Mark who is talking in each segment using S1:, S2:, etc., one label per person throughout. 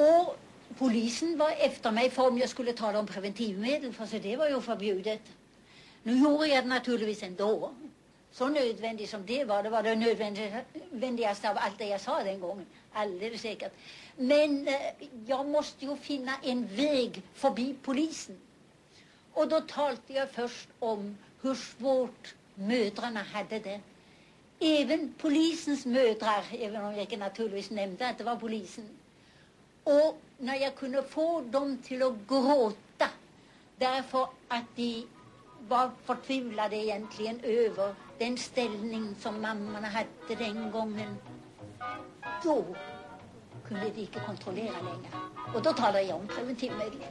S1: Och polisen var efter mig för om jag skulle tala om preventivmedel, för så det var ju förbjudet. Nu gjorde jag det naturligtvis ändå. Så nödvändigt som det var, det var det nödvändigaste av allt det jag sa den gången. Alldeles säkert. Men eh, jag måste ju finna en väg förbi polisen. Och då talade jag först om hur svårt mödrarna hade det. Även polisens mödrar, även om jag inte naturligtvis nämnde att det var polisen. Och när jag kunde få dem till att gråta därför att de var förtvivlade egentligen över den ställning som mammorna hade den gången. Då kunde de inte kontrollera längre. Och då talade jag om preventivmedel.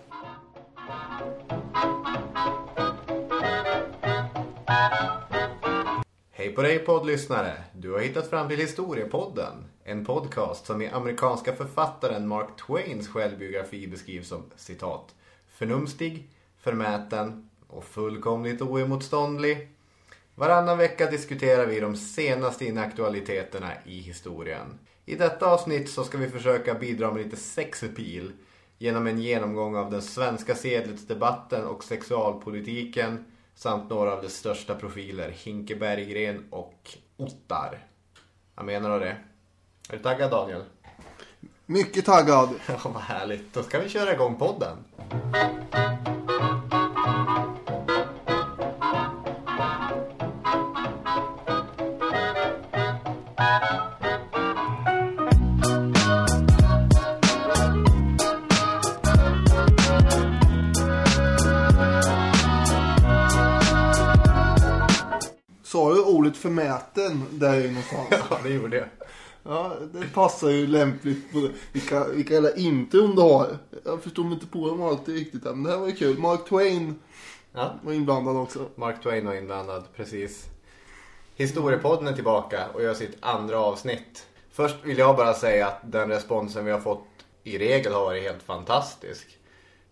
S2: Hej på dig poddlyssnare! Du har hittat fram till Historiepodden. En podcast som i amerikanska författaren Mark Twains självbiografi beskrivs som citat förnumstig, förmäten och fullkomligt oemotståndlig. Varannan vecka diskuterar vi de senaste inaktualiteterna i historien. I detta avsnitt så ska vi försöka bidra med lite sexappeal genom en genomgång av den svenska sedlighetsdebatten och sexualpolitiken samt några av de största profiler, Hinke Berggren och Ottar. Jag menar du det? Är du taggad Daniel?
S3: Mycket taggad.
S2: Ja, vad härligt. Då ska vi köra igång podden.
S3: Förmäten där någonstans?
S2: Ja, det gjorde jag.
S3: Ja, det passar ju lämpligt på vilka, vilka jävla intron du har. Jag förstår mig inte på dem alltid riktigt men det här var ju kul. Mark Twain
S2: Ja,
S3: var inblandad också.
S2: Mark Twain var inblandad, precis. Historiepodden är tillbaka och gör sitt andra avsnitt. Först vill jag bara säga att den responsen vi har fått i regel har varit helt fantastisk.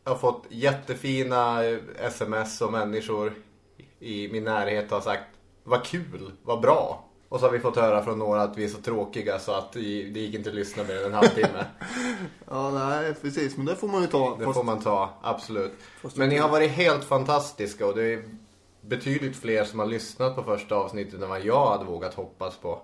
S2: Jag har fått jättefina eh, sms och människor i min närhet har sagt vad kul, vad bra. Och så har vi fått höra från några att vi är så tråkiga så att det gick inte att lyssna mer än en halvtimme.
S3: Ja, nej precis. Men det får man ju ta.
S2: Det
S3: Fast-
S2: får man ta, absolut.
S3: Fast
S2: Men ni har varit helt fantastiska och det är betydligt fler som har lyssnat på första avsnittet än vad jag hade vågat hoppas på.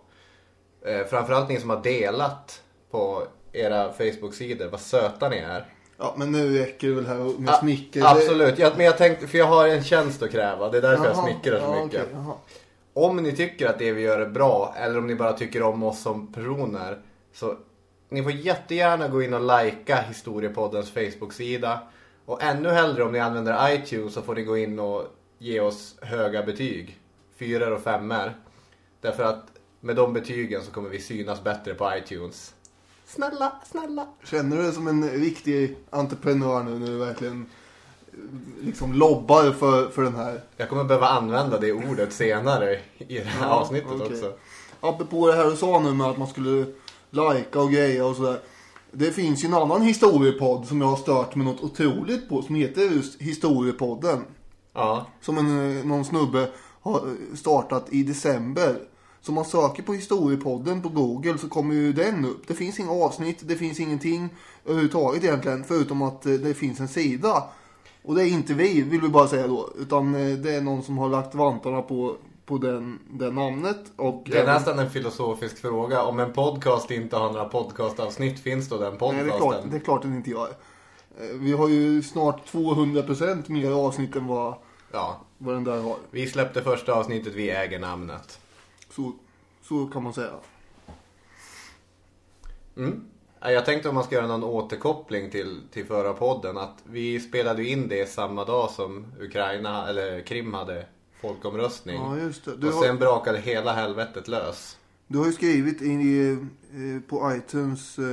S2: Eh, framförallt ni som har delat på era Facebook-sidor, vad söta ni är.
S3: Ja, men nu räcker det väl här med
S2: A-
S3: smicker.
S2: Absolut, ja, men jag tänkte, för jag har en tjänst att kräva, det är därför jag smickrar så
S3: ja,
S2: mycket.
S3: jaha.
S2: Om ni tycker att det vi gör är bra eller om ni bara tycker om oss som personer så ni får jättegärna gå in och likea Historiepoddens Facebook-sida. Och ännu hellre om ni använder iTunes så får ni gå in och ge oss höga betyg. Fyror och femmor. Därför att med de betygen så kommer vi synas bättre på iTunes. Snälla, snälla.
S3: Känner du dig som en riktig entreprenör nu när du verkligen liksom lobbar för, för den här?
S2: Jag kommer behöva använda det ordet senare i det här
S3: Ja,
S2: avsnittet
S3: okej.
S2: också.
S3: apropå det här du sa nu med att man skulle lajka och greja och sådär. Det finns ju en annan historiepodd som jag har stört med något otroligt på som heter just Historiepodden.
S2: Ja.
S3: Som en, någon snubbe har startat i december. Så om man söker på historiepodden på Google så kommer ju den upp. Det finns inga avsnitt, det finns ingenting överhuvudtaget egentligen. Förutom att eh, det finns en sida. Och det är inte vi, vill vi bara säga då. Utan eh, det är någon som har lagt vantarna på, på den, den namnet. Och
S2: Det är
S3: även-
S2: nästan en filosofisk fråga. Om en podcast inte har några podcastavsnitt, finns då den
S3: Nej,
S2: podcasten?
S3: det är, klart, det är klart den inte gör. Eh, Vi har ju snart 200% mer avsnitt än vad,
S2: Ja.
S3: vad den där har.
S2: Vi släppte första avsnittet, vi äger namnet.
S3: Så, så kan man säga.
S2: Mm. Ja, Jag tänkte om man ska göra någon återkoppling till, till förra podden. Att vi spelade in det samma dag som Ukraina, eller Krim hade folkomröstning.
S3: Ja, just det. Du
S2: och
S3: har-
S2: sen brakade hela helvetet lös.
S3: Du har ju skrivit i, eh, på iTunes eh,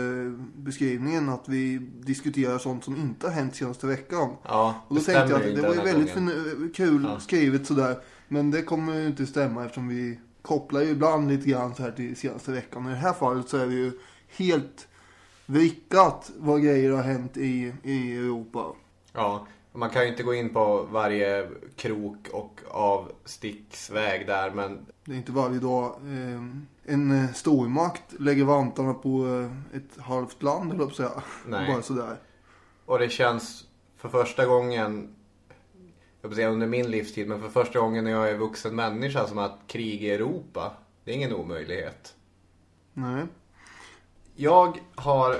S3: beskrivningen att vi diskuterar sånt som inte har hänt senaste veckan.
S2: Ja,
S3: Och då
S2: det
S3: tänkte jag att det var ju väldigt
S2: gången.
S3: förnu- kul
S2: Ja.
S3: skrivet sådär. Men det kommer ju inte stämma eftersom vi kopplar ju ibland lite grann så här till senaste veckan. Och I det här fallet så är det ju helt vrickat vad grejer har hänt i, i Europa.
S2: Ja, man kan ju inte gå in på varje krok och avsticksväg där, men
S3: Det är inte varje dag eh, en eh, stormakt lägger vantarna på eh, ett halvt land, eller säga.
S2: Nej.
S3: Bara sådär.
S2: Och det känns för första gången, jag säga under min livstid, men för första gången när jag är vuxen människa som att krig i Europa, det är ingen omöjlighet.
S3: Nej.
S2: Jag har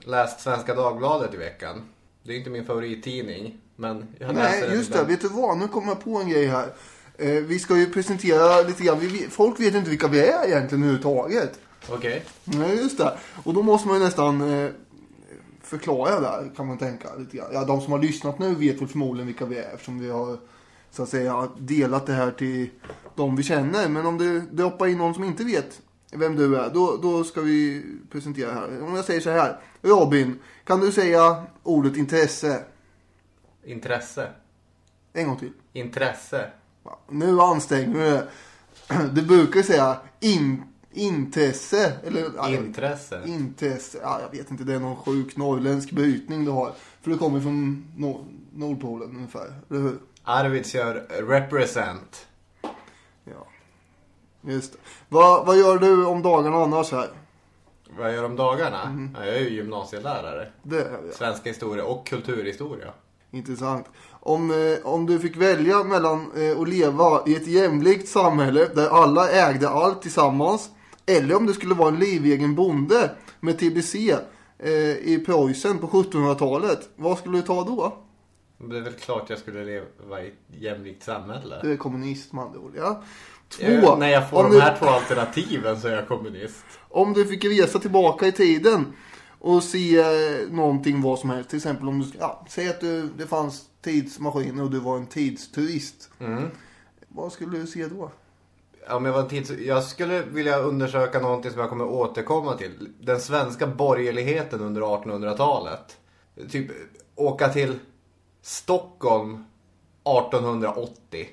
S2: läst Svenska Dagbladet i veckan. Det är inte min favorittidning, men jag läser
S3: Nej, just det. Vet du vad? Nu kommer jag på en grej här. Eh, vi ska ju presentera lite grann. Vi- folk vet inte vilka vi är egentligen överhuvudtaget.
S2: Okej.
S3: Nej, just det. Och då måste man ju nästan eh, förklara där, kan man tänka. Lite grann. Ja, de som har lyssnat nu vet väl förmodligen vilka vi är. Eftersom vi har, så att säga, delat det här till de vi känner. Men om det droppar in någon som inte vet vem du är, då, då ska vi presentera här. Om jag säger så här. Robin, kan du säga ordet intresse?
S2: Intresse.
S3: En gång till.
S2: Intresse.
S3: Ja, Nu anstränger du dig. Du brukar säga in, intresse. Eller,
S2: Intresse.
S3: Intresse. Ja, jag vet inte, det är någon sjuk norrländsk brytning du har. För du kommer från nor- Nordpolen ungefär, eller hur?
S2: Arvidsjaur represent.
S3: Just. Vad, vad gör du om dagarna annars här?
S2: Vad jag gör om dagarna?
S3: Mhm.
S2: Ja, jag är ju gymnasielärare.
S3: Det är jag.
S2: Svenska historia och kulturhistoria.
S3: Intressant. Om, eh, om du fick välja mellan eh, att leva i ett jämlikt samhälle där alla ägde allt tillsammans. Eller om du skulle vara en livegen bonde med TBC eh, i Preussen på 1700-talet. Vad skulle du ta då?
S2: Det är väl klart jag skulle leva i ett jämlikt samhälle.
S3: Du är kommunist med andra ord, ja. Två.
S2: När jag får
S3: om
S2: de
S3: du,
S2: här två alternativen så är jag kommunist.
S3: Om du fick resa tillbaka i tiden och se eh, någonting vad som helst. Till exempel om du, ja, säg att du, det fanns tidsmaskiner och du var en tidsturist.
S2: Mm.
S3: Vad skulle du se då?
S2: Om jag var en tids... Jag skulle vilja undersöka någonting som jag kommer återkomma till. Den svenska borgerligheten under 1800-talet. Typ åka till Stockholm 1880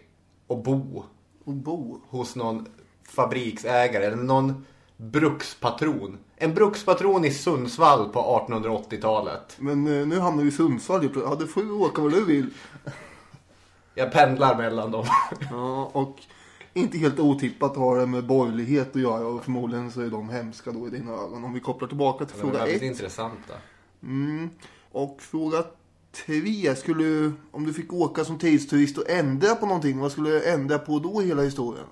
S2: och bo
S3: Och bo.
S2: hos någon fabriksägare eller någon brukspatron. En brukspatron i Sundsvall på 1880-talet.
S3: Men eh, nu hamnar vi i Sundsvall. Ja, du får ju åka vad du vill.
S2: Jag pendlar mellan dem.
S3: Ja, och inte helt otippat har det med borgerlighet att göra. Och förmodligen så är de hemska då i dina ögon. Om vi kopplar tillbaka till
S2: De är
S3: fråga
S2: väldigt
S3: ett.
S2: intressanta.
S3: Mm. Och fråga tre. Skulle du, om du fick åka som tidsturist och ändra på någonting. Vad skulle du ändra på då i hela historien?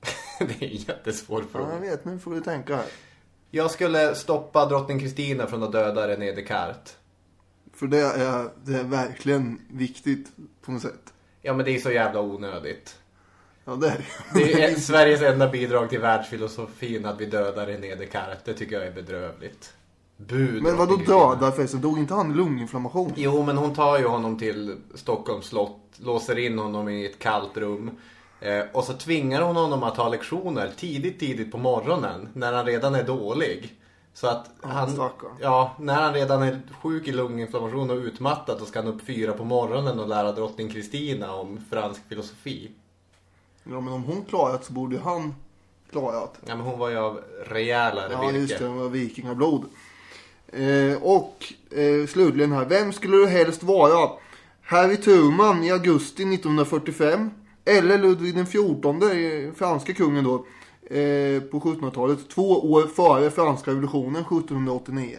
S2: Det är en jättesvår
S3: Ja,
S2: fråga.
S3: jag vet. Nu får du tänka här.
S2: Jag skulle stoppa drottning Kristina från att döda René Descartes.
S3: För det är, det är verkligen viktigt på något sätt.
S2: Ja men det är så jävla onödigt.
S3: Ja, det är
S2: Det är Sveriges enda bidrag till världsfilosofin att vi dödar René Descartes. Det tycker jag är bedrövligt. Bu,
S3: Men vadå döda förresten? Dog inte han i lunginflammation?
S2: Jo, men hon tar ju honom till Stockholms slott, låser in honom i ett kallt rum. Eh, och så tvingar hon honom att ha lektioner tidigt, tidigt på morgonen. När han redan är dålig. Så att han,
S3: stackarn.
S2: ja, när han redan är sjuk i lunginflammation och utmattad så ska han upp fyra på morgonen och lära drottning Kristina om fransk filosofi.
S3: Ja, men om hon klarat så borde han klarat.
S2: Ja, men hon var ju av rejälare
S3: Ja,
S2: virke.
S3: just det. Det var vikingablod. Eh, och eh, slutligen här. Vem skulle du helst vara? Harry Truman i augusti 1945. Eller Ludvig den XIV, eh, franska kungen då. Eh, på 1700-talet. Två år före franska revolutionen 1789.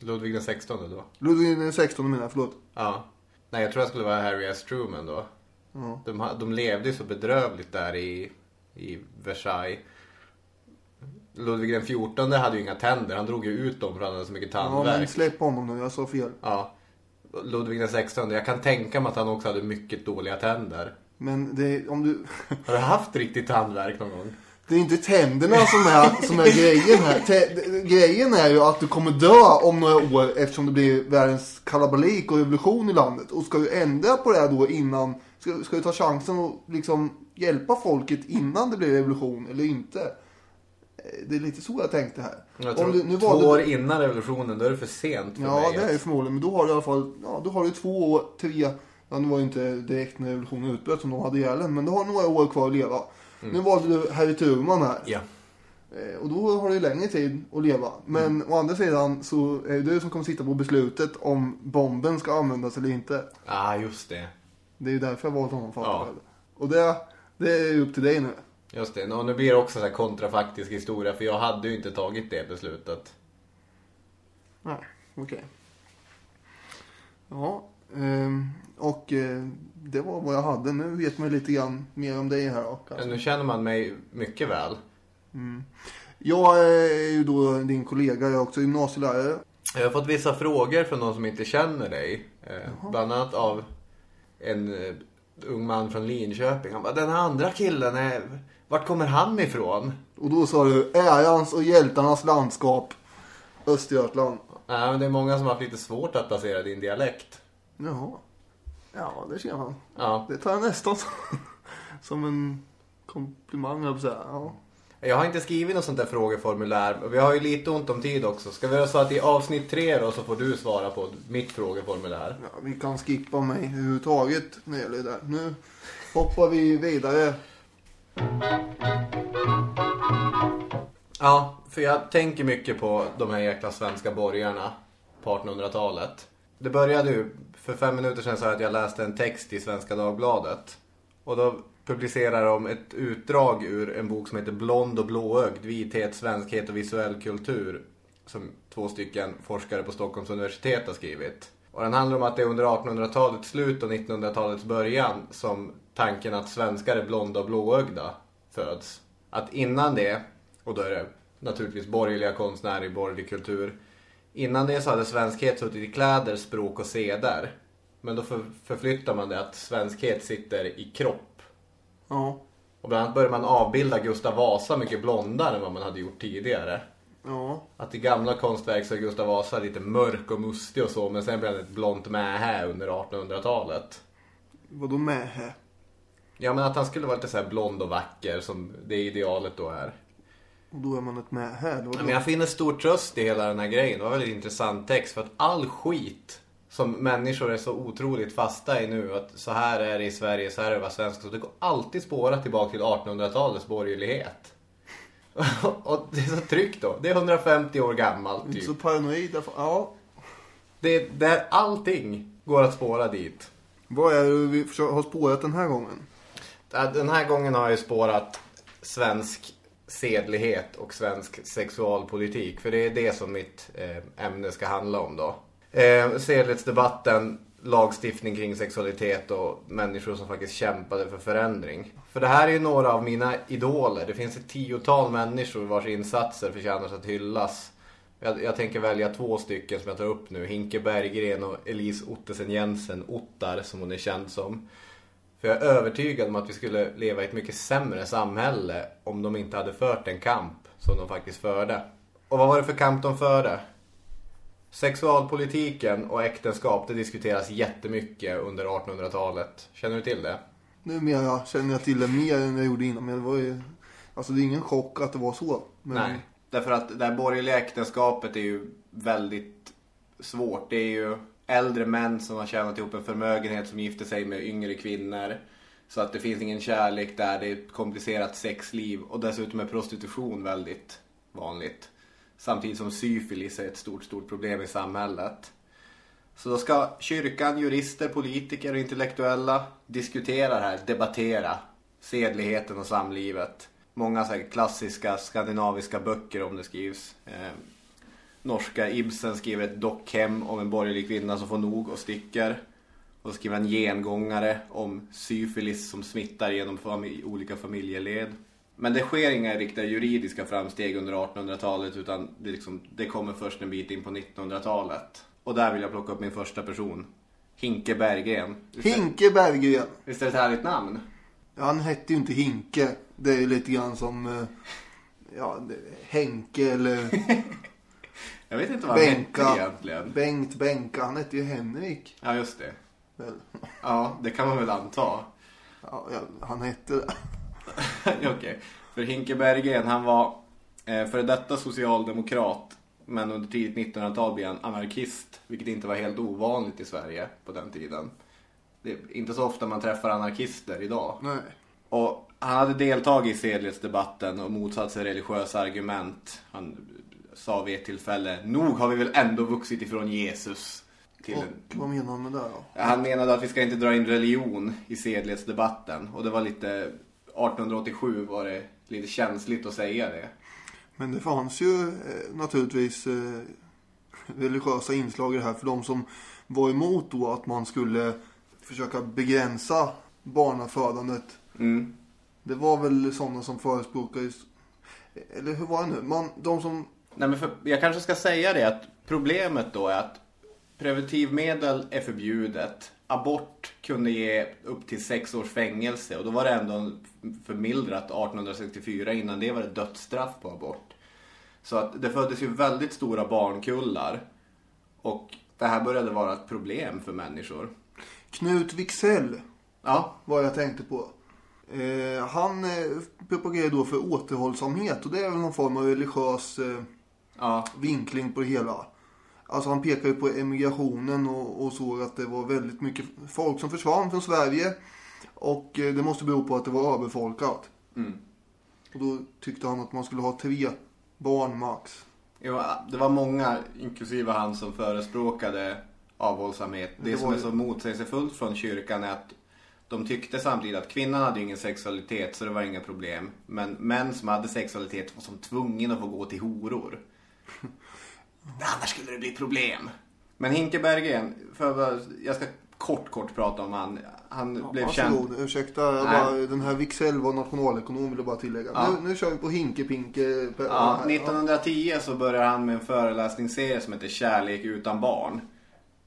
S2: Ludvig den 16 då.
S3: Ludvig den 16 menar jag, förlåt.
S2: Ja. Nej, jag tror jag skulle vara Harry S. Truman då.
S3: Ja.
S2: De, de levde ju så bedrövligt där i, i Versailles. Ludvig den 14 hade ju inga tänder. Han drog ju ut dem för han hade så mycket
S3: Ja,
S2: tandvärk.
S3: men släpp honom nu. Jag sa fel.
S2: Ja. Ludvig den 16. Jag kan tänka mig att han också hade mycket dåliga tänder.
S3: Men det, om du...
S2: Har du haft riktigt tandvärk någon gång?
S3: Det är inte tänderna som är, som är grejen här. Tä- grejen är ju att du kommer dö om några år eftersom det blir världens kalabalik och revolution i landet. Och ska du ändra på det här då innan, ska, ska du ta chansen och liksom hjälpa folket innan det blir revolution eller inte? Det är lite så jag tänkte här.
S2: Jag tror,
S3: Om du, nu
S2: två
S3: valde
S2: år innan revolutionen, då är det för sent för
S3: Ja,
S2: mig.
S3: det är det förmodligen. Men då har du i alla fall, ja, då har du två år, tre, ja nu var ju inte direkt när revolutionen utbröt som de hade ihjäl men du har några år kvar att leva. Nu valde du Harry Turman här.
S2: Ja.
S3: Eh, Och då har du ju längre tid att leva. Men å andra sidan så är det du som kommer sitta på beslutet om bomben ska användas eller inte.
S2: ah, just det.
S3: Det är ju därför jag valt honom fattar
S2: Ja.
S3: Och det, det är upp till dig nu.
S2: Just det. Och nu blir det också så här kontrafaktisk historia, för jag hade ju inte tagit det beslutet.
S3: Nej, okej. Ja, ehm, och eh, det var vad jag hade. Nu vet man lite grann mer om dig här. Och,
S2: Men
S3: alltså.
S2: nu känner man mig mycket väl.
S3: Jag är ju då din kollega, jag är också gymnasielärare.
S2: Jag har fått vissa frågor från någon som inte känner dig. Eh, bland annat av en eh, ung man från Linköping. Han bara, den här andra killen, är... vart kommer han ifrån?
S3: Och då sa du ärans och hjältarnas landskap, Östergötland.
S2: Nej, men det är många som har haft lite svårt att placera din dialekt.
S3: Jaha. Ja, det ser man.
S2: Ja.
S3: Det tar jag nästan som, som en komplimang, jag säga. Ja.
S2: Jag har inte skrivit något sånt där frågeformulär. Vi har ju lite ont om tid också. Ska vi göra så att i avsnitt tre då så får du svara på mitt frågeformulär?
S3: Ja, vi kan skippa mig överhuvudtaget när det gäller det där. Nu hoppar vi vidare.
S2: Ja, för jag tänker mycket på de här jäkla svenska borgarna på 1800-talet. Det började ju, för fem minuter sedan sa jag att jag läste en text i Svenska Dagbladet. Och då publicerar de ett utdrag ur en bok som heter Blond och blåögd, vithet, svenskhet och visuell kultur. Som två stycken forskare på Stockholms universitet har skrivit. Och den handlar om att det är under 1800-talets slut och 1900-talets början som tanken att svenskar är blonda och blåögda föds. Att innan det, och då är det naturligtvis borgerliga konstnärer i borgerlig kultur. Innan det så hade svenskhet suttit i kläder, språk och seder. Men då för, förflyttar man det att svenskhet sitter i kropp.
S3: Ja.
S2: Och bland annat började man avbilda Gustav Vasa mycket blondare än vad man hade gjort tidigare.
S3: Ja.
S2: Att i gamla konstverk så är Gustav Vasa lite mörk och mustig och så, men sen blev han ett blont mähä under 1800-talet.
S3: Vadå med här?
S2: Ja, men att han skulle vara lite så här blond och vacker som det idealet då är.
S3: Och då är man ett med här. Då,
S2: Men jag finner stor tröst i hela den här grejen. Det var en väldigt intressant text. För att all skit som människor är så otroligt fasta i nu. Att så här är det i Sverige, så här är det att vara svensk. Så det går alltid spåra tillbaka till 1800-talets borgerlighet. Och det är så tryggt då. Det är 150 år gammalt
S3: Inte
S2: typ.
S3: så paranoid. därför- Ja.
S2: Det är där allting går att spåra dit.
S3: Vad är det vi har spårat den här gången?
S2: Den här gången har jag ju spårat svensk sedlighet och svensk sexualpolitik. För det är det som mitt eh, ämne ska handla om då. Eh, sedlighetsdebatten, lagstiftning kring sexualitet och människor som faktiskt kämpade för förändring. För det här är ju några av mina idoler. Det finns ett tiotal människor vars insatser förtjänar att hyllas. Jag, jag tänker välja två stycken som jag tar upp nu. Hinke Berggren och Elise Ottesen Jensen, Ottar som hon är känd som. För jag är övertygad om att vi skulle leva i ett mycket sämre samhälle om de inte hade fört en kamp som de faktiskt förde. Och vad var det för kamp de förde? Sexualpolitiken och äktenskap, det diskuteras jättemycket under 1800-talet. Känner du till det?
S3: Numera känner jag till det mer än jag gjorde innan. Men det var ju... Alltså det är ingen chock att det var så. Men...
S2: Nej. Därför att det här borgerliga äktenskapet är ju väldigt svårt. Det är ju äldre män som har tjänat ihop en förmögenhet som gifter sig med yngre kvinnor. Så att det finns ingen kärlek där, det är ett komplicerat sexliv och dessutom är prostitution väldigt vanligt. Samtidigt som syfilis är ett stort, stort problem i samhället. Så då ska kyrkan, jurister, politiker och intellektuella diskutera det här, debattera sedligheten och samlivet. Många så här klassiska skandinaviska böcker om det skrivs. Eh, Norska Ibsen skriver ett dockhem om en borgerlig kvinna som får nog och sticker. Och så skriver han gengångare om syfilis som smittar genom fami- olika familjeled. Men det sker inga riktiga juridiska framsteg under 1800-talet utan det, liksom, det kommer först en bit in på 1900-talet. Och där vill jag plocka upp min första person. Hinke Berggren.
S3: Hinke Berggren.
S2: Visst är det ett härligt namn?
S3: Ja, han hette ju inte Hinke. Det är lite grann som eh, ja, Henke eller
S2: Jag vet inte vad han hette
S3: Benka.
S2: egentligen.
S3: Bengt Benka. Han hette ju Henrik.
S2: Ja, just det.
S3: Väl.
S2: Ja, det kan man väl anta.
S3: Ja, han hette det.
S2: Okej. För Hinke Berggren, han var eh, före detta socialdemokrat. Men under tidigt 1900-tal blev han anarkist. Vilket inte var helt ovanligt i Sverige på den tiden. Det är inte så ofta man träffar anarkister idag.
S3: Nej.
S2: Och han hade deltagit i sedlighetsdebatten och motsatt sig religiösa argument. Han sa vid ett tillfälle, nog har vi väl ändå vuxit ifrån Jesus. Till en
S3: Och vad menar han med det då?
S2: han menade att vi ska inte dra in religion i sedlighetsdebatten. Och det var lite, 1887 var det lite känsligt att säga det.
S3: Men det fanns ju eh, naturligtvis eh, religiösa inslag i det här för de som var emot då att man skulle försöka begränsa barnafödandet.
S2: Mm.
S3: Det var väl sådana som förespråkade, eller hur var det nu? Man, de som,
S2: Nej, men för, jag kanske ska säga det att problemet då är att preventivmedel är förbjudet. Abort kunde ge upp till sex års fängelse och då var det ändå förmildrat 1864. Innan det var det dödsstraff på abort. Så att det föddes ju väldigt stora barnkullar. Och det här började vara ett problem för människor.
S3: Knut Wicksell
S2: Ja,
S3: vad jag tänkte på. Eh, han eh, propagerar då för återhållsamhet och det är väl någon form av religiös eh,
S2: ja,
S3: vinkling på det hela. Alltså han pekar ju på emigrationen och, och såg att det var väldigt mycket folk som försvann från Sverige. Och eh, det måste bero på att det var överfolkat.
S2: Mm.
S3: Och då tyckte han att man skulle ha tre barn max.
S2: Jo, det var många, inklusive han, som förespråkade avhållsamhet. Det,
S3: Det
S2: som
S3: var
S2: är så motsägelsefullt från kyrkan är att de tyckte samtidigt att kvinnan hade ingen sexualitet så det var inga problem. Men män som hade sexualitet var som tvungen att få gå till horor. Annars skulle det bli problem. Men Hinke Berggren, för jag ska kort kort prata om han. Han blev känd.
S3: Ursäkta. Jag bara, den här Wicksell var nationalekonom vill jag bara tillägga.
S2: Ja.
S3: Nu, nu kör vi på Hinke-Pinke.
S2: Ja, 1910 så börjar han med en föreläsningsserie som heter Kärlek utan barn.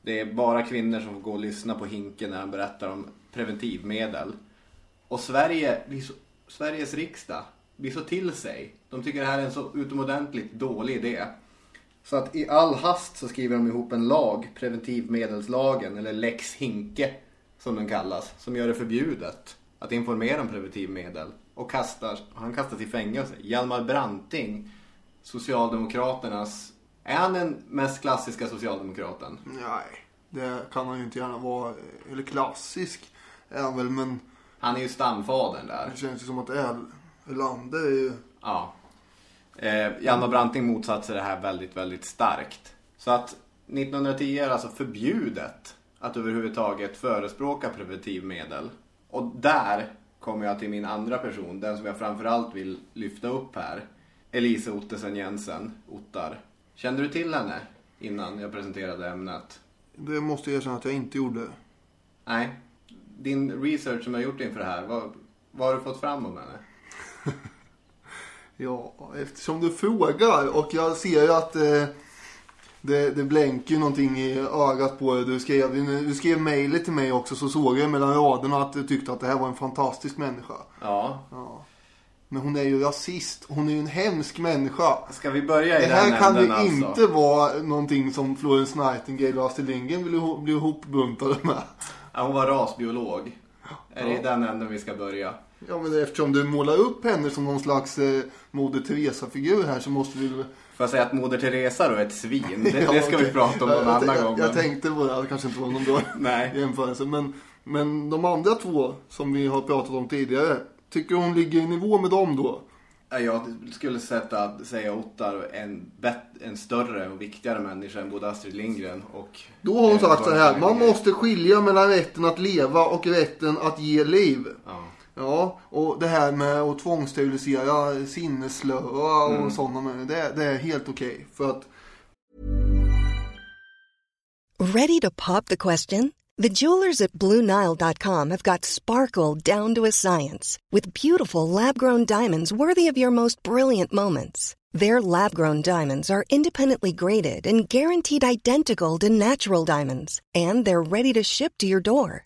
S2: Det är bara kvinnor som får gå och lyssna på Hinke när han berättar om preventivmedel. Och Sverige, Sveriges riksdag blir så till sig. De tycker det här är en så utomordentligt dålig idé. Så att i all hast så skriver de ihop en lag, preventivmedelslagen, eller lex Hinke som den kallas, som gör det förbjudet att informera om preventivmedel. Och kastar, han kastas i fängelse. Hjalmar Branting, Socialdemokraternas, är han den mest klassiska socialdemokraten?
S3: Nej, det kan han ju inte gärna vara. Eller klassisk är han väl, men
S2: Han är ju stamfadern där.
S3: det känns ju som att El- Erlander är ju...
S2: Ja. Eh, Hjalmar Branting motsatte det här väldigt, väldigt starkt. Så att 1910 är alltså förbjudet att överhuvudtaget förespråka preventivmedel. Och där kommer jag till min andra person, den som jag framförallt vill lyfta upp här. Elise Ottesen Jensen, Ottar. Kände du till henne innan jag presenterade ämnet?
S3: Det måste jag erkänna att jag inte gjorde.
S2: Nej. Din research som jag gjort inför det här, vad, vad har du fått fram om henne?
S3: Ja, eftersom du frågar och jag ser ju att eh, det, det blänker ju någonting i ögat på dig. Du skrev, du skrev mejlet till mig också så såg jag mellan raderna att du tyckte att det här var en fantastisk människa.
S2: Ja.
S3: Ja. Men hon är ju rasist. Hon är ju en hemsk människa.
S2: Ska vi börja i
S3: Det
S2: den
S3: här kan
S2: änden
S3: ju
S2: alltså?
S3: inte vara någonting som Florence Nightingale och Astrid Lindgren vill bli ihopbuntade med.
S2: Ja, hon var rasbiolog. Är det i den änden vi ska börja?
S3: Ja, men eftersom du målar upp henne som någon slags eh, Moder Teresa-figur här så måste vi... väl-
S2: Får jag säga att Moder Teresa då är ett svin? Det,
S3: Ja,
S2: det ska vi
S3: okej.
S2: prata om någon
S3: jag,
S2: annan
S3: jag,
S2: gång.
S3: Jag
S2: men-
S3: tänkte på det, det kanske inte var någon bra jämförelse. Men Men de andra två som vi har pratat om tidigare, tycker hon ligger i nivå med dem då?
S2: Ja, Jag skulle sätta, säga Ottar en, bet, en större och viktigare människa än både Astrid Lindgren och...
S3: Då har hon
S2: eh,
S3: sagt så här, man måste skilja mellan rätten att leva och rätten att ge liv.
S2: Ja.
S3: Ja, och det här med att tvångssterilisera sinnesslöa och
S2: Mm.
S3: sådana, men det, det är helt okej. För att
S4: Ready to pop the question? The jewelers at BlueNile.com have got sparkle down to a science with beautiful lab grown diamonds worthy of your most brilliant moments. Their lab grown diamonds are independently graded and guaranteed identical to natural diamonds, and they're ready to ship to your door.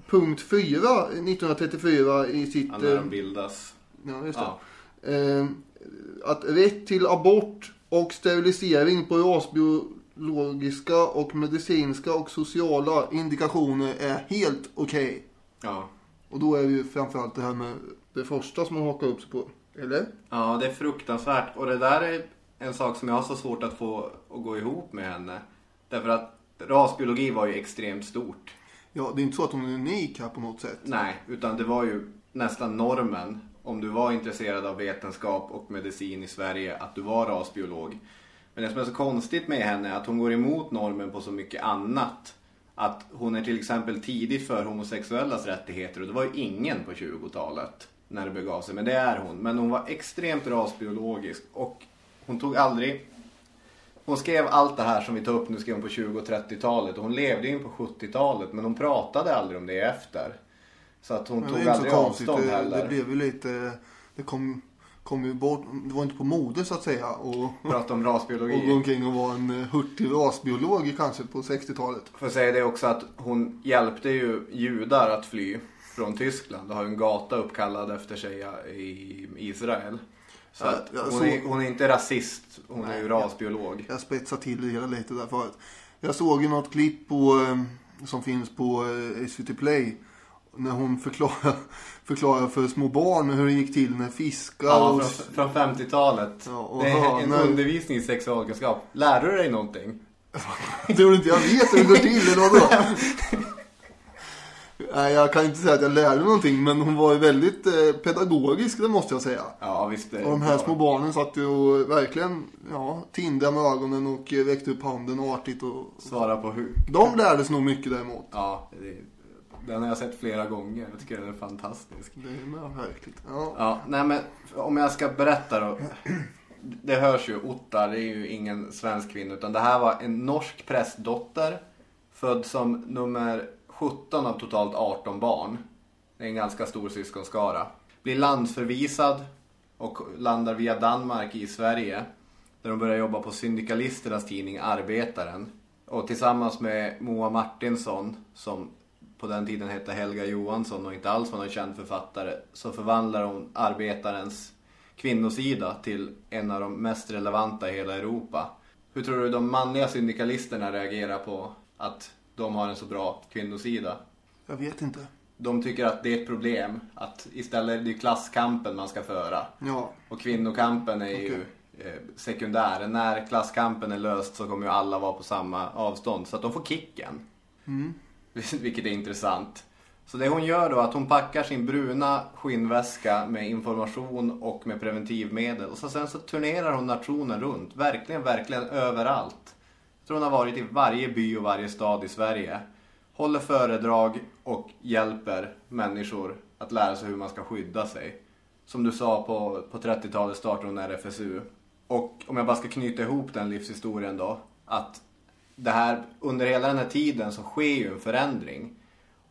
S3: punkt 4 1934 i sitt...
S2: Ja, när
S3: eh,
S2: de bildas.
S3: Ja, just
S2: Ja.
S3: det. Eh, att rätt till abort och sterilisering på rasbiologiska och medicinska och sociala indikationer är helt okej.
S2: Ja.
S3: Och då är det ju framförallt det här med det första som man hakar upp sig på. Eller?
S2: ja, det är fruktansvärt. Och det där är en sak som jag har så svårt att få att gå ihop med henne. Därför att rasbiologi var ju extremt stort.
S3: Ja, det är inte så att hon är unik här på något sätt.
S2: Nej, utan det var ju nästan normen om du var intresserad av vetenskap och medicin i Sverige att du var rasbiolog. Men det som är så konstigt med henne är att hon går emot normen på så mycket annat. Att hon är till exempel tidigt för homosexuellas rättigheter och det var ju ingen på 20-talet när det begav sig. Men det är hon. Men hon var extremt rasbiologisk och hon tog aldrig hon skrev allt det här som vi tar upp nu skrev hon på 20 och 30-talet och hon levde in på 70-talet men hon pratade aldrig om det efter. Så att hon
S3: Men
S2: tog aldrig avstånd
S3: Det,
S2: heller.
S3: det blev ju lite... Det kom, kom ju bort... Det var inte på mode så att säga. Och,
S2: Prata om rasbiologi.
S3: och gå omkring och vara en eh, hurtig rasbiolog kanske på 60-talet.
S2: Får säga det också att hon hjälpte ju judar att fly från Tyskland. Det har ju en gata uppkallad efter sig i Israel. Så att
S3: jag
S2: hon,
S3: såg-
S2: är, hon är inte rasist, hon är
S3: Nej,
S2: ju
S3: ja.
S2: rasbiolog.
S3: Jag spetsar till det hela lite där förut. Jag såg ju något klipp på, eh, som finns på eh, SVT Play. När hon förklarar, förklarar för små barn hur det gick till när fiskar
S2: Ja,
S3: och...
S2: från, från 50-talet.
S3: Ja,
S2: det är en
S3: hönor.
S2: undervisning i sexualkunskap. Lärde du dig någonting?
S3: Tror du inte jag vet hur det går till eller vadå? Nej, jag kan inte säga att jag lärde mig någonting. Men hon var ju väldigt eh, pedagogisk, det måste jag säga.
S2: Ja, visst. det
S3: Och de här små barnen satt ju och verkligen ja, tindrade med ögonen och eh, väckte upp handen artigt. Och...
S2: Svara på hur.
S3: De lärde sig nog mycket däremot.
S2: Ja, det, den har jag sett flera gånger. Jag tycker den är fantastisk.
S3: Det är med verkligt. Ja.
S2: Ja, nej men om jag ska berätta då. Det hörs ju, Ottar, det är ju ingen svensk kvinna utan det här var en norsk prästdotter. Född som nummer 17 av totalt 18 barn. Det är en ganska stor syskonskara. Blir landsförvisad och landar via Danmark i Sverige. Där de börjar jobba på syndikalisternas tidning Arbetaren. Och tillsammans med Moa Martinsson som på den tiden hette Helga Johansson och inte alls var någon känd författare så förvandlar hon Arbetarens kvinnosida till en av de mest relevanta i hela Europa. Hur tror du de manliga syndikalisterna reagerar på att de har en så bra kvinnosida?
S3: Jag vet inte.
S2: De tycker att det är ett problem, att istället är det klasskampen man ska föra.
S3: Ja.
S2: Och kvinnokampen är ju
S3: Okej.
S2: eh, sekundär. När klasskampen är löst så kommer ju alla vara på samma avstånd. Så att de får kicken. Vilket är intressant. Så det hon gör då är att hon packar sin bruna skinnväska med information och med preventivmedel. Och så sen så turnerar hon nationen runt. Verkligen, verkligen överallt. Jag tror hon har varit i varje by och varje stad i Sverige. Håller föredrag och hjälper människor att lära sig hur man ska skydda sig. Som du sa, på, på 30-talet startade hon RFSU. Och om jag bara ska knyta ihop den livshistorien då. Att det här, under hela den här tiden så sker ju en förändring.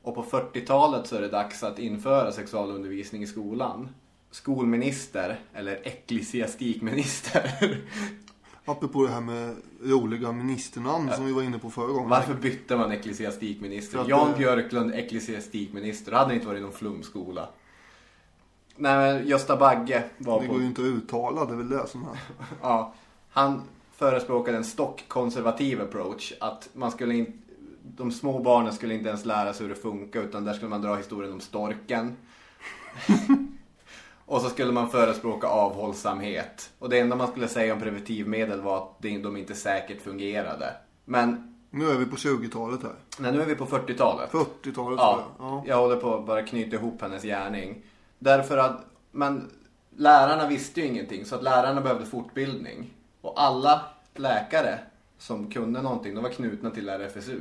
S2: Och på 40-talet så är det dags att införa sexualundervisning i skolan. Skolminister, eller ecklesiastikminister.
S3: Apropå det här med roliga ministernamn som vi var inne på förra gången.
S2: Varför bytte man ecklesiastikminister? Jan
S3: det-
S2: Björklund, ecklesiastikminister. Hade inte varit någon flumskola. Nej men Gösta Bagge var
S3: Det
S2: på...
S3: går ju inte att uttala, det är väl det som är.
S2: Ja, han förespråkade en stockkonservativ approach. Att man skulle inte, de små barnen skulle inte ens lära sig hur det funkar utan där skulle man dra historien om storken. och så skulle man förespråka avhållsamhet. Och det enda man skulle säga om preventivmedel var att de inte säkert fungerade. Men
S3: Nu är vi på 20-talet här.
S2: nej, nu är vi på 40-talet.
S3: 40-talet
S2: Ja.
S3: Ja.
S2: jag håller på att bara knyta ihop hennes gärning. Därför att, men lärarna visste ju ingenting så att lärarna behövde fortbildning. Och alla läkare som kunde någonting, de var knutna till RFSU.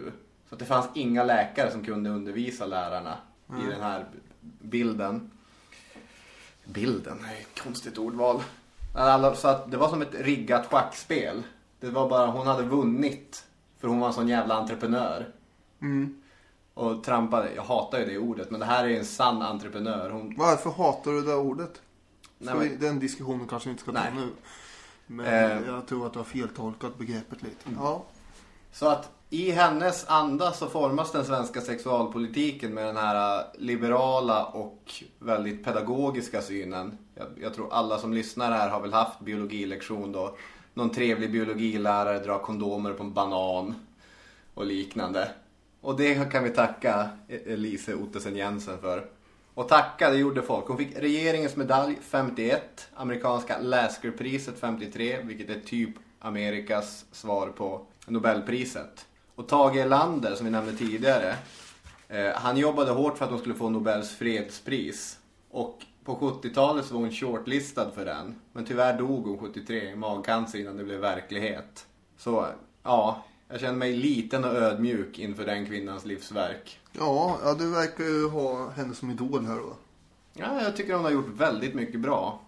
S2: Så att det fanns inga läkare som kunde undervisa lärarna i den här bilden. Bilden, konstigt ordval. Alla, så att det var som ett riggat schackspel. Det var bara, hon hade vunnit. För hon var en sån jävla entreprenör. Och trampade, jag hatar ju det ordet, men det här är en sann entreprenör. Hon,
S3: Varför hatar du det ordet?
S2: Nej, men-
S3: Den diskussionen kanske vi inte ska ta
S2: Nej.
S3: nu. Men
S2: Eh. Mm.
S3: jag tror att du har feltolkat begreppet lite. Ja.
S2: Så att i hennes anda så formas den svenska sexualpolitiken med den här liberala och väldigt pedagogiska synen. Jag, jag tror alla som lyssnar här har väl haft biologilektion då. Någon trevlig biologilärare drar kondomer på en banan och liknande. Och det kan vi tacka Elise Ottesen Jensen för. Och tacka, det gjorde folk. Hon fick regeringens medalj 51, amerikanska Laskerpriset 53, vilket är typ Amerikas svar på Nobelpriset. Och Tage Erlander, som vi nämnde tidigare, eh, han jobbade hårt för att hon skulle få Nobels fredspris. Och på 70-talet så var hon shortlistad för den. Men tyvärr dog hon 73 i magcancer innan det blev verklighet. Så ja, jag känner mig liten och ödmjuk inför den kvinnans livsverk.
S3: Ja, ja, du verkar ju ha henne som idol här då.
S2: Ja, jag tycker hon har gjort väldigt mycket bra.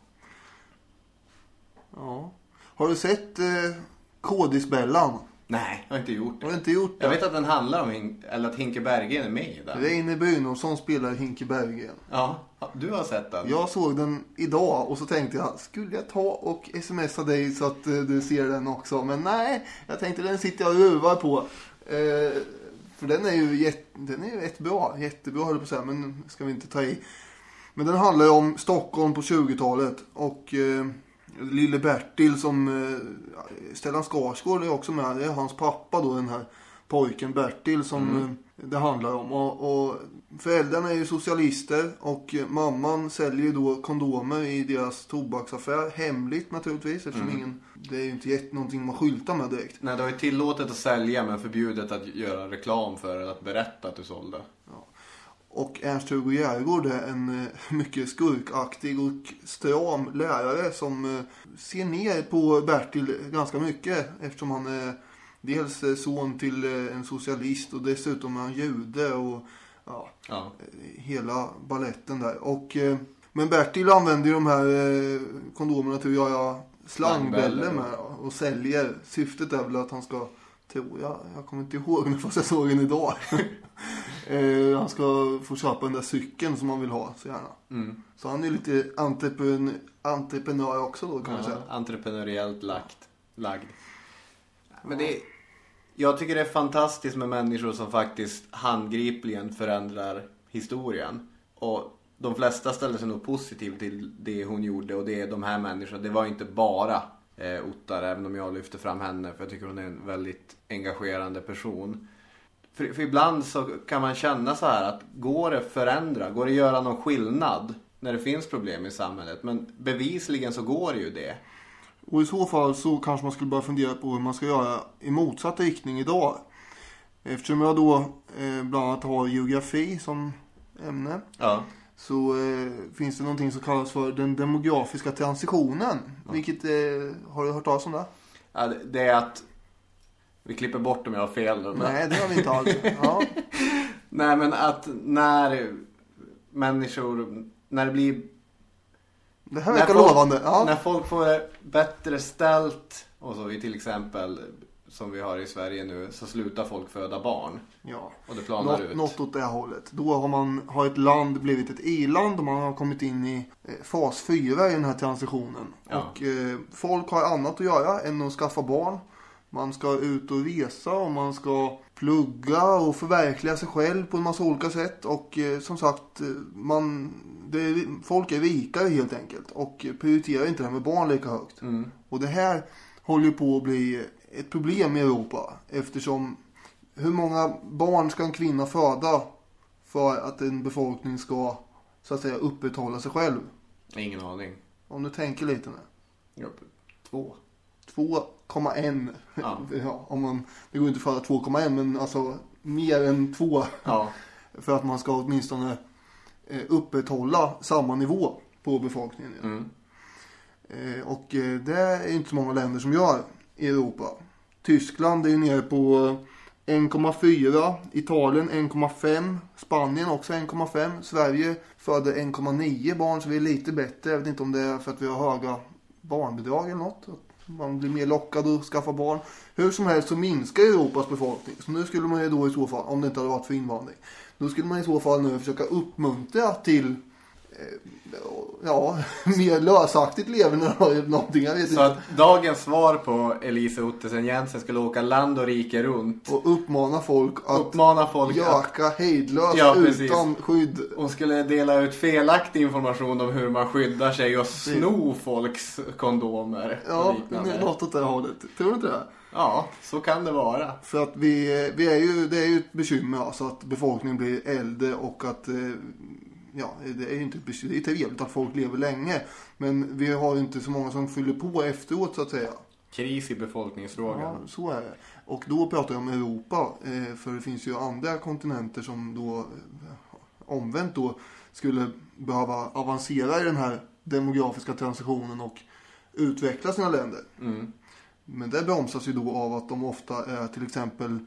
S3: Ja. Har du sett eh, Kodisbellan?
S2: Nej, jag har inte gjort det.
S3: Har du inte gjort det?
S2: Jag vet att den handlar om, Hin- eller att Hinke Berggren är med i den.
S3: Reine Brynolfsson spelar Hinke Berggren.
S2: Ja, du har sett den?
S3: Jag såg den idag och så tänkte jag, skulle jag ta och smsa dig så att eh, du ser den också? Men nej, jag tänkte den sitter jag och ruvar på. Eh, för den är ju jätte, den är ju rätt bra, jättebra höll på att säga, men ska vi inte ta i. Men den handlar ju om Stockholm på 20-talet och eh, Lille Bertil som eh, Stellan Skarsgård är också med. Det är hans pappa då, den här pojken Bertil som eh, det handlar om. Och, och föräldrarna är ju socialister och mamman säljer ju då kondomer i deras tobaksaffär. Hemligt naturligtvis eftersom ingen, det är ju inte jätte, någonting man skyltar med direkt.
S2: Nej, det var ju tillåtet att sälja men förbjudet att göra reklam för eller att berätta att du sålde.
S3: Och Ernst-Hugo Järegård är en eh, mycket skurkaktig och stram lärare som eh, ser ner på Bertil ganska mycket eftersom han är dels eh, son till en socialist och dessutom är han jude och ja,
S2: Ja.
S3: hela balletten där. Och, men Bertil använder ju de här kondomerna till att göra Slangbällor. med och säljer. Syftet är väl att han ska, tror jag, jag kommer inte ihåg nu fast jag såg den idag. eh, han ska få köpa den där cykeln som han vill ha så gärna.
S2: Mm.
S3: Så han är lite entrepren entreprenör också då kan man säga.
S2: entreprenöriellt lagt, lagd. Men det är, jag tycker det är fantastiskt med människor som faktiskt handgripligen förändrar historien. Och de flesta ställer sig nog positivt till det hon gjorde och det är de här människorna. Det var inte bara eh, Ottar, även om jag lyfter fram henne för jag tycker hon är en väldigt engagerande person. För, för ibland så kan man känna så här att går det förändra, går det göra någon skillnad när det finns problem i samhället? Men bevisligen så går det ju det.
S3: Och i så fall så kanske man skulle börja fundera på hur man ska göra i motsatt riktning idag. Eftersom jag då eh, bland annat har geografi som ämne.
S2: Ja.
S3: Så eh, finns det någonting som kallas för den demografiska transitionen. Vilket, eh, har du hört talas om det?
S2: ja det- det är att... Vi klipper bort om jag har fel nu. Men...
S3: Nej, det har vi inte alls. Ja.
S2: Nej men att när människor, när det blir...
S3: Det här verkar lovande. Ja.
S2: När folk får det bättre ställt och så i till exempel som vi har i Sverige nu så slutar folk föda barn.
S3: Ja.
S2: Och det planar
S3: Något,
S2: ut.
S3: något åt det här hållet. Då har, man, har ett land blivit ett i-land och man har kommit in i eh, fas 4 i den här transitionen.
S2: Ja.
S3: Och eh, folk har annat att göra än att skaffa barn. Man ska ut och resa och man ska plugga och förverkliga sig själv på en massa olika sätt. Och eh, som sagt, eh, man, är, folk är rikare helt enkelt. Och prioriterar inte det här med barn lika högt.
S2: Mm.
S3: Och det här håller ju på att bli ett problem i Europa. Eftersom hur många barn ska en kvinna föda för att en befolkning ska så att säga upprätthålla sig själv?
S2: Ingen aning.
S3: Om du tänker lite nu.
S2: Ja, Två.
S3: 2,1.
S2: Ja.
S3: Ja, om man, det går inte att föda 2,1 men alltså mer än 2.
S2: Ja.
S3: För att man ska åtminstone eh, upprätthålla samma nivå på befolkningen.
S2: Mm.
S3: Eh, Och eh, det är inte så många länder som gör i Europa. Tyskland är ju nere på eh, 1,4. Italien 1,5. Spanien också 1,5. Sverige föder 1,9 barn så vi är lite bättre. Jag vet inte om det är för att vi har höga barnbidrag eller något. Att man blir mer lockad att skaffa barn. Hur som helst så minskar Europas befolkning. Så nu skulle man ju då i så fall, om det inte hade varit för invandring. Då skulle man i så fall nu försöka uppmuntra till ja, mer lösaktigt leverne eller någonting. Jag vet
S2: Så
S3: inte.
S2: att dagens svar på Elisa Ottesen Jensen skulle åka land och rike runt.
S3: Och uppmana folk att
S2: Uppmana folk att
S3: göka hejdlöst
S2: Ja,
S3: utan skydd.
S2: hon skulle dela ut felaktig information om hur man skyddar sig och sno folks kondomer.
S3: Ja, något åt det hållet. Tror du inte det?
S2: Ja, så kan det vara.
S3: För att vi, vi är ju, det är ju ett bekymmer alltså att befolkningen blir äldre och att eh, Ja, det är ju inte. Det är trevligt att folk lever länge. Men vi har ju inte så många som fyller på efteråt så att säga.
S2: Kris i befolkningsfrågan.
S3: Ja, så är det. Och då pratar jag om Europa. eh, För det finns ju andra kontinenter som då eh, omvänt då skulle behöva avancera i den här demografiska transitionen och utveckla sina länder.
S2: Mm.
S3: Men det bromsas ju då av att de ofta är till exempel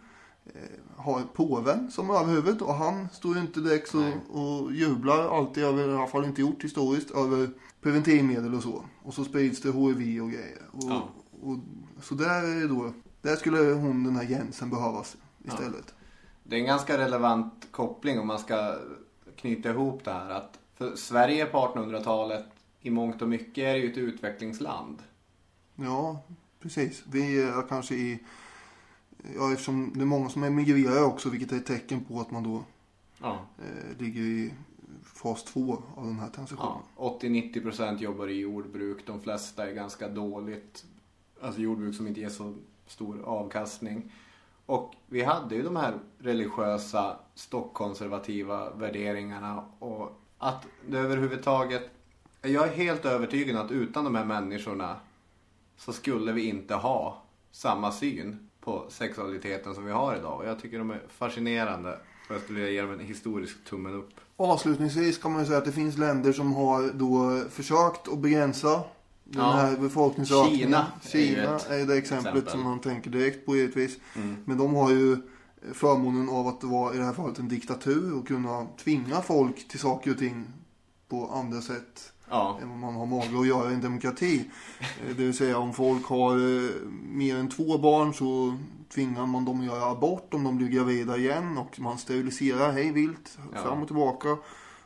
S3: har påven som överhuvud och han står ju inte direkt så och jublar alltid över, i alla fall inte gjort historiskt, över preventivmedel och så. Och så sprids det HIV och grejer. Och,
S2: Ja.
S3: och, så där är det då, där skulle hon den här Jensen behövas istället.
S2: Det är en ganska relevant koppling om man ska knyta ihop det här. Att för Sverige på 1800-talet i mångt och mycket är det ju ett utvecklingsland.
S3: Ja, precis. Vi är kanske i, ja eftersom det är många som emigrerar också vilket är ett tecken på att man då
S2: Ja.
S3: eh, ligger i fas två av den här transitionen.
S2: Ja, 80-90% jobbar i jordbruk. De flesta är ganska dåligt. Alltså jordbruk som inte ger så stor avkastning. Och vi hade ju de här religiösa stockkonservativa värderingarna. Och att det överhuvudtaget... Jag är helt övertygad att utan de här människorna så skulle vi inte ha samma syn på sexualiteten som vi har idag. Och jag tycker de är fascinerande. Och jag skulle vilja ge dem en historisk tummen upp.
S3: Avslutningsvis kan man ju säga att det finns länder som har då försökt att begränsa den
S2: Ja.
S3: här befolkningsökningen.
S2: Kina är
S3: Kina
S2: ett
S3: är det exemplet
S2: exempel.
S3: som man tänker direkt på givetvis.
S2: Mm.
S3: Men de har ju förmånen av att vara i det här fallet en diktatur och kunna tvinga folk till saker och ting på andra sätt
S2: Ja.
S3: än vad man har mage att göra i en demokrati. Eh, Det vill säga om folk har eh, mer än två barn så tvingar man dem att göra abort om de blir gravida igen och man steriliserar hej vilt
S2: Ja.
S3: fram och tillbaka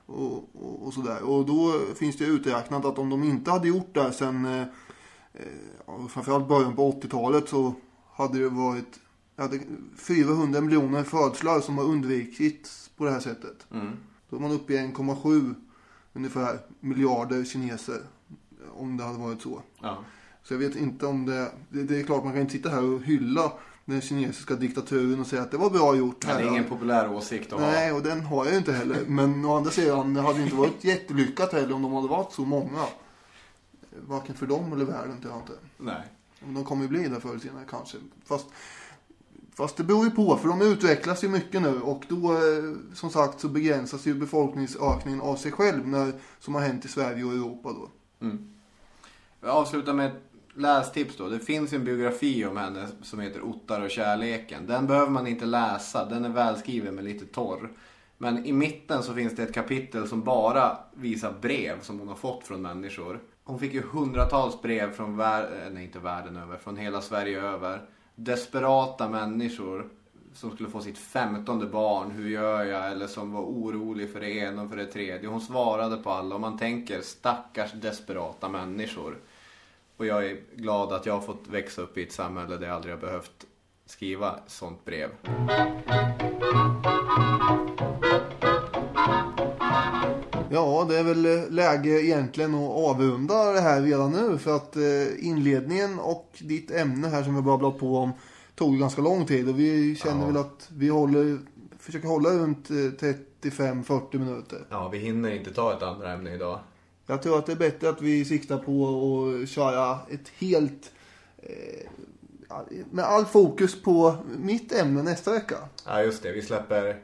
S3: och, och, och sådär. Och då finns det uträknat att om de inte hade gjort det sen eh, eh, framförallt början på 80-talet så hade det varit ja, det, 400 miljoner födslar som har undvikits på det här sättet.
S2: Mm.
S3: Då är man uppe i 1,7 ungefär miljarder kineser. Om det hade varit så.
S2: Ja.
S3: Så jag vet inte om det... Det, det är klart man kan inte sitta här och hylla den kinesiska diktaturen och säga att det var bra gjort.
S2: Men det är
S3: här.
S2: ingen populär åsikt att.
S3: Nej, och den har jag inte heller. Men å andra sidan, det hade inte varit jättelyckat heller om de hade varit så många. Varken för dem eller världen tror jag inte.
S2: Nej.
S3: De kommer ju bli det förr eller senare kanske. Fast, fast det beror ju på, för de utvecklas ju mycket nu. Och då, eh, som sagt, så begränsas ju befolkningsökningen av sig själv. När, som har hänt i Sverige och Europa då.
S2: Mm. Jag avslutar med ett lästips då. Det finns en biografi om henne som heter Ottar och kärleken. Den behöver man inte läsa. Den är välskriven men lite torr. Men i mitten så finns det ett kapitel som bara visar brev som hon har fått från människor. Hon fick ju hundratals brev från världen, eh, nej inte världen över, från hela Sverige över. Desperata människor som skulle få sitt femtonde barn, hur gör jag? Eller som var orolig för det ena och för det tredje. Hon svarade på alla och man tänker stackars desperata människor. Och jag är glad att jag har fått växa upp i ett samhälle där jag aldrig har behövt skriva sånt brev.
S3: Ja, det är väl läge egentligen att avrunda det här redan nu. För att eh, inledningen och ditt ämne här som vi babblat på om tog ganska lång tid. Och vi känner väl att vi håller, försöker hålla runt eh, 35-40 minuter.
S2: Ja, vi hinner inte ta ett andra ämne idag.
S3: Jag tror att det är bättre att vi siktar på att köra ett helt... Eh, med all fokus på mitt ämne nästa vecka.
S2: Ja, just det. Vi släpper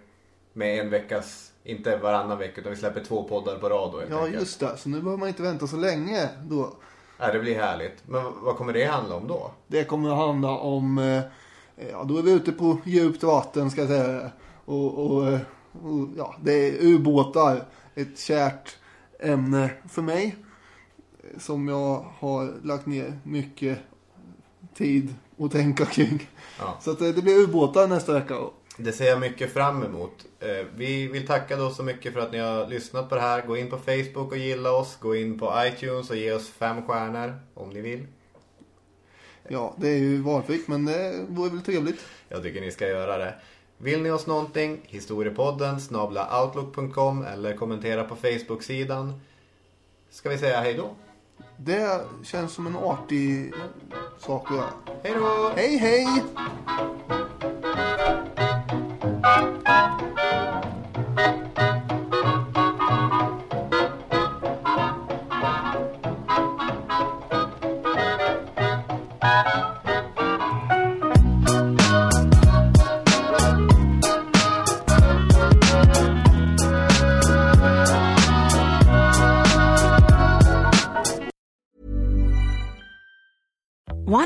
S2: med en veckas, inte varannan vecka, utan vi släpper två poddar på rad då helt
S3: Ja,
S2: enkelt.
S3: just det. Så nu behöver man inte vänta så länge då.
S2: Ja, det blir härligt. Men vad kommer det handla om då?
S3: Det kommer att handla om... eh, Ja, då är vi ute på djupt vatten ska jag säga. Och, och, och ja, det är ubåtar. Ett kärt ämne för mig. Som jag har lagt ner mycket tid att tänka kring.
S2: Ja.
S3: Så att eh, det blir ubåtar nästa vecka.
S2: Det ser jag mycket fram emot. Eh, Vi vill tacka då så mycket för att ni har lyssnat på det här. Gå in på Facebook och gilla oss. Gå in på iTunes och ge oss fem stjärnor om ni vill.
S3: Ja, det är ju valfritt men det vore väl trevligt.
S2: Jag tycker ni ska göra det. Vill ni oss någonting? Historiepodden snabla outlook.com eller kommentera på Facebook-sidan. Ska vi säga hej då?
S3: Det känns som en artig sak att göra.
S2: Hej då!
S3: Hej hej!
S5: Thank you.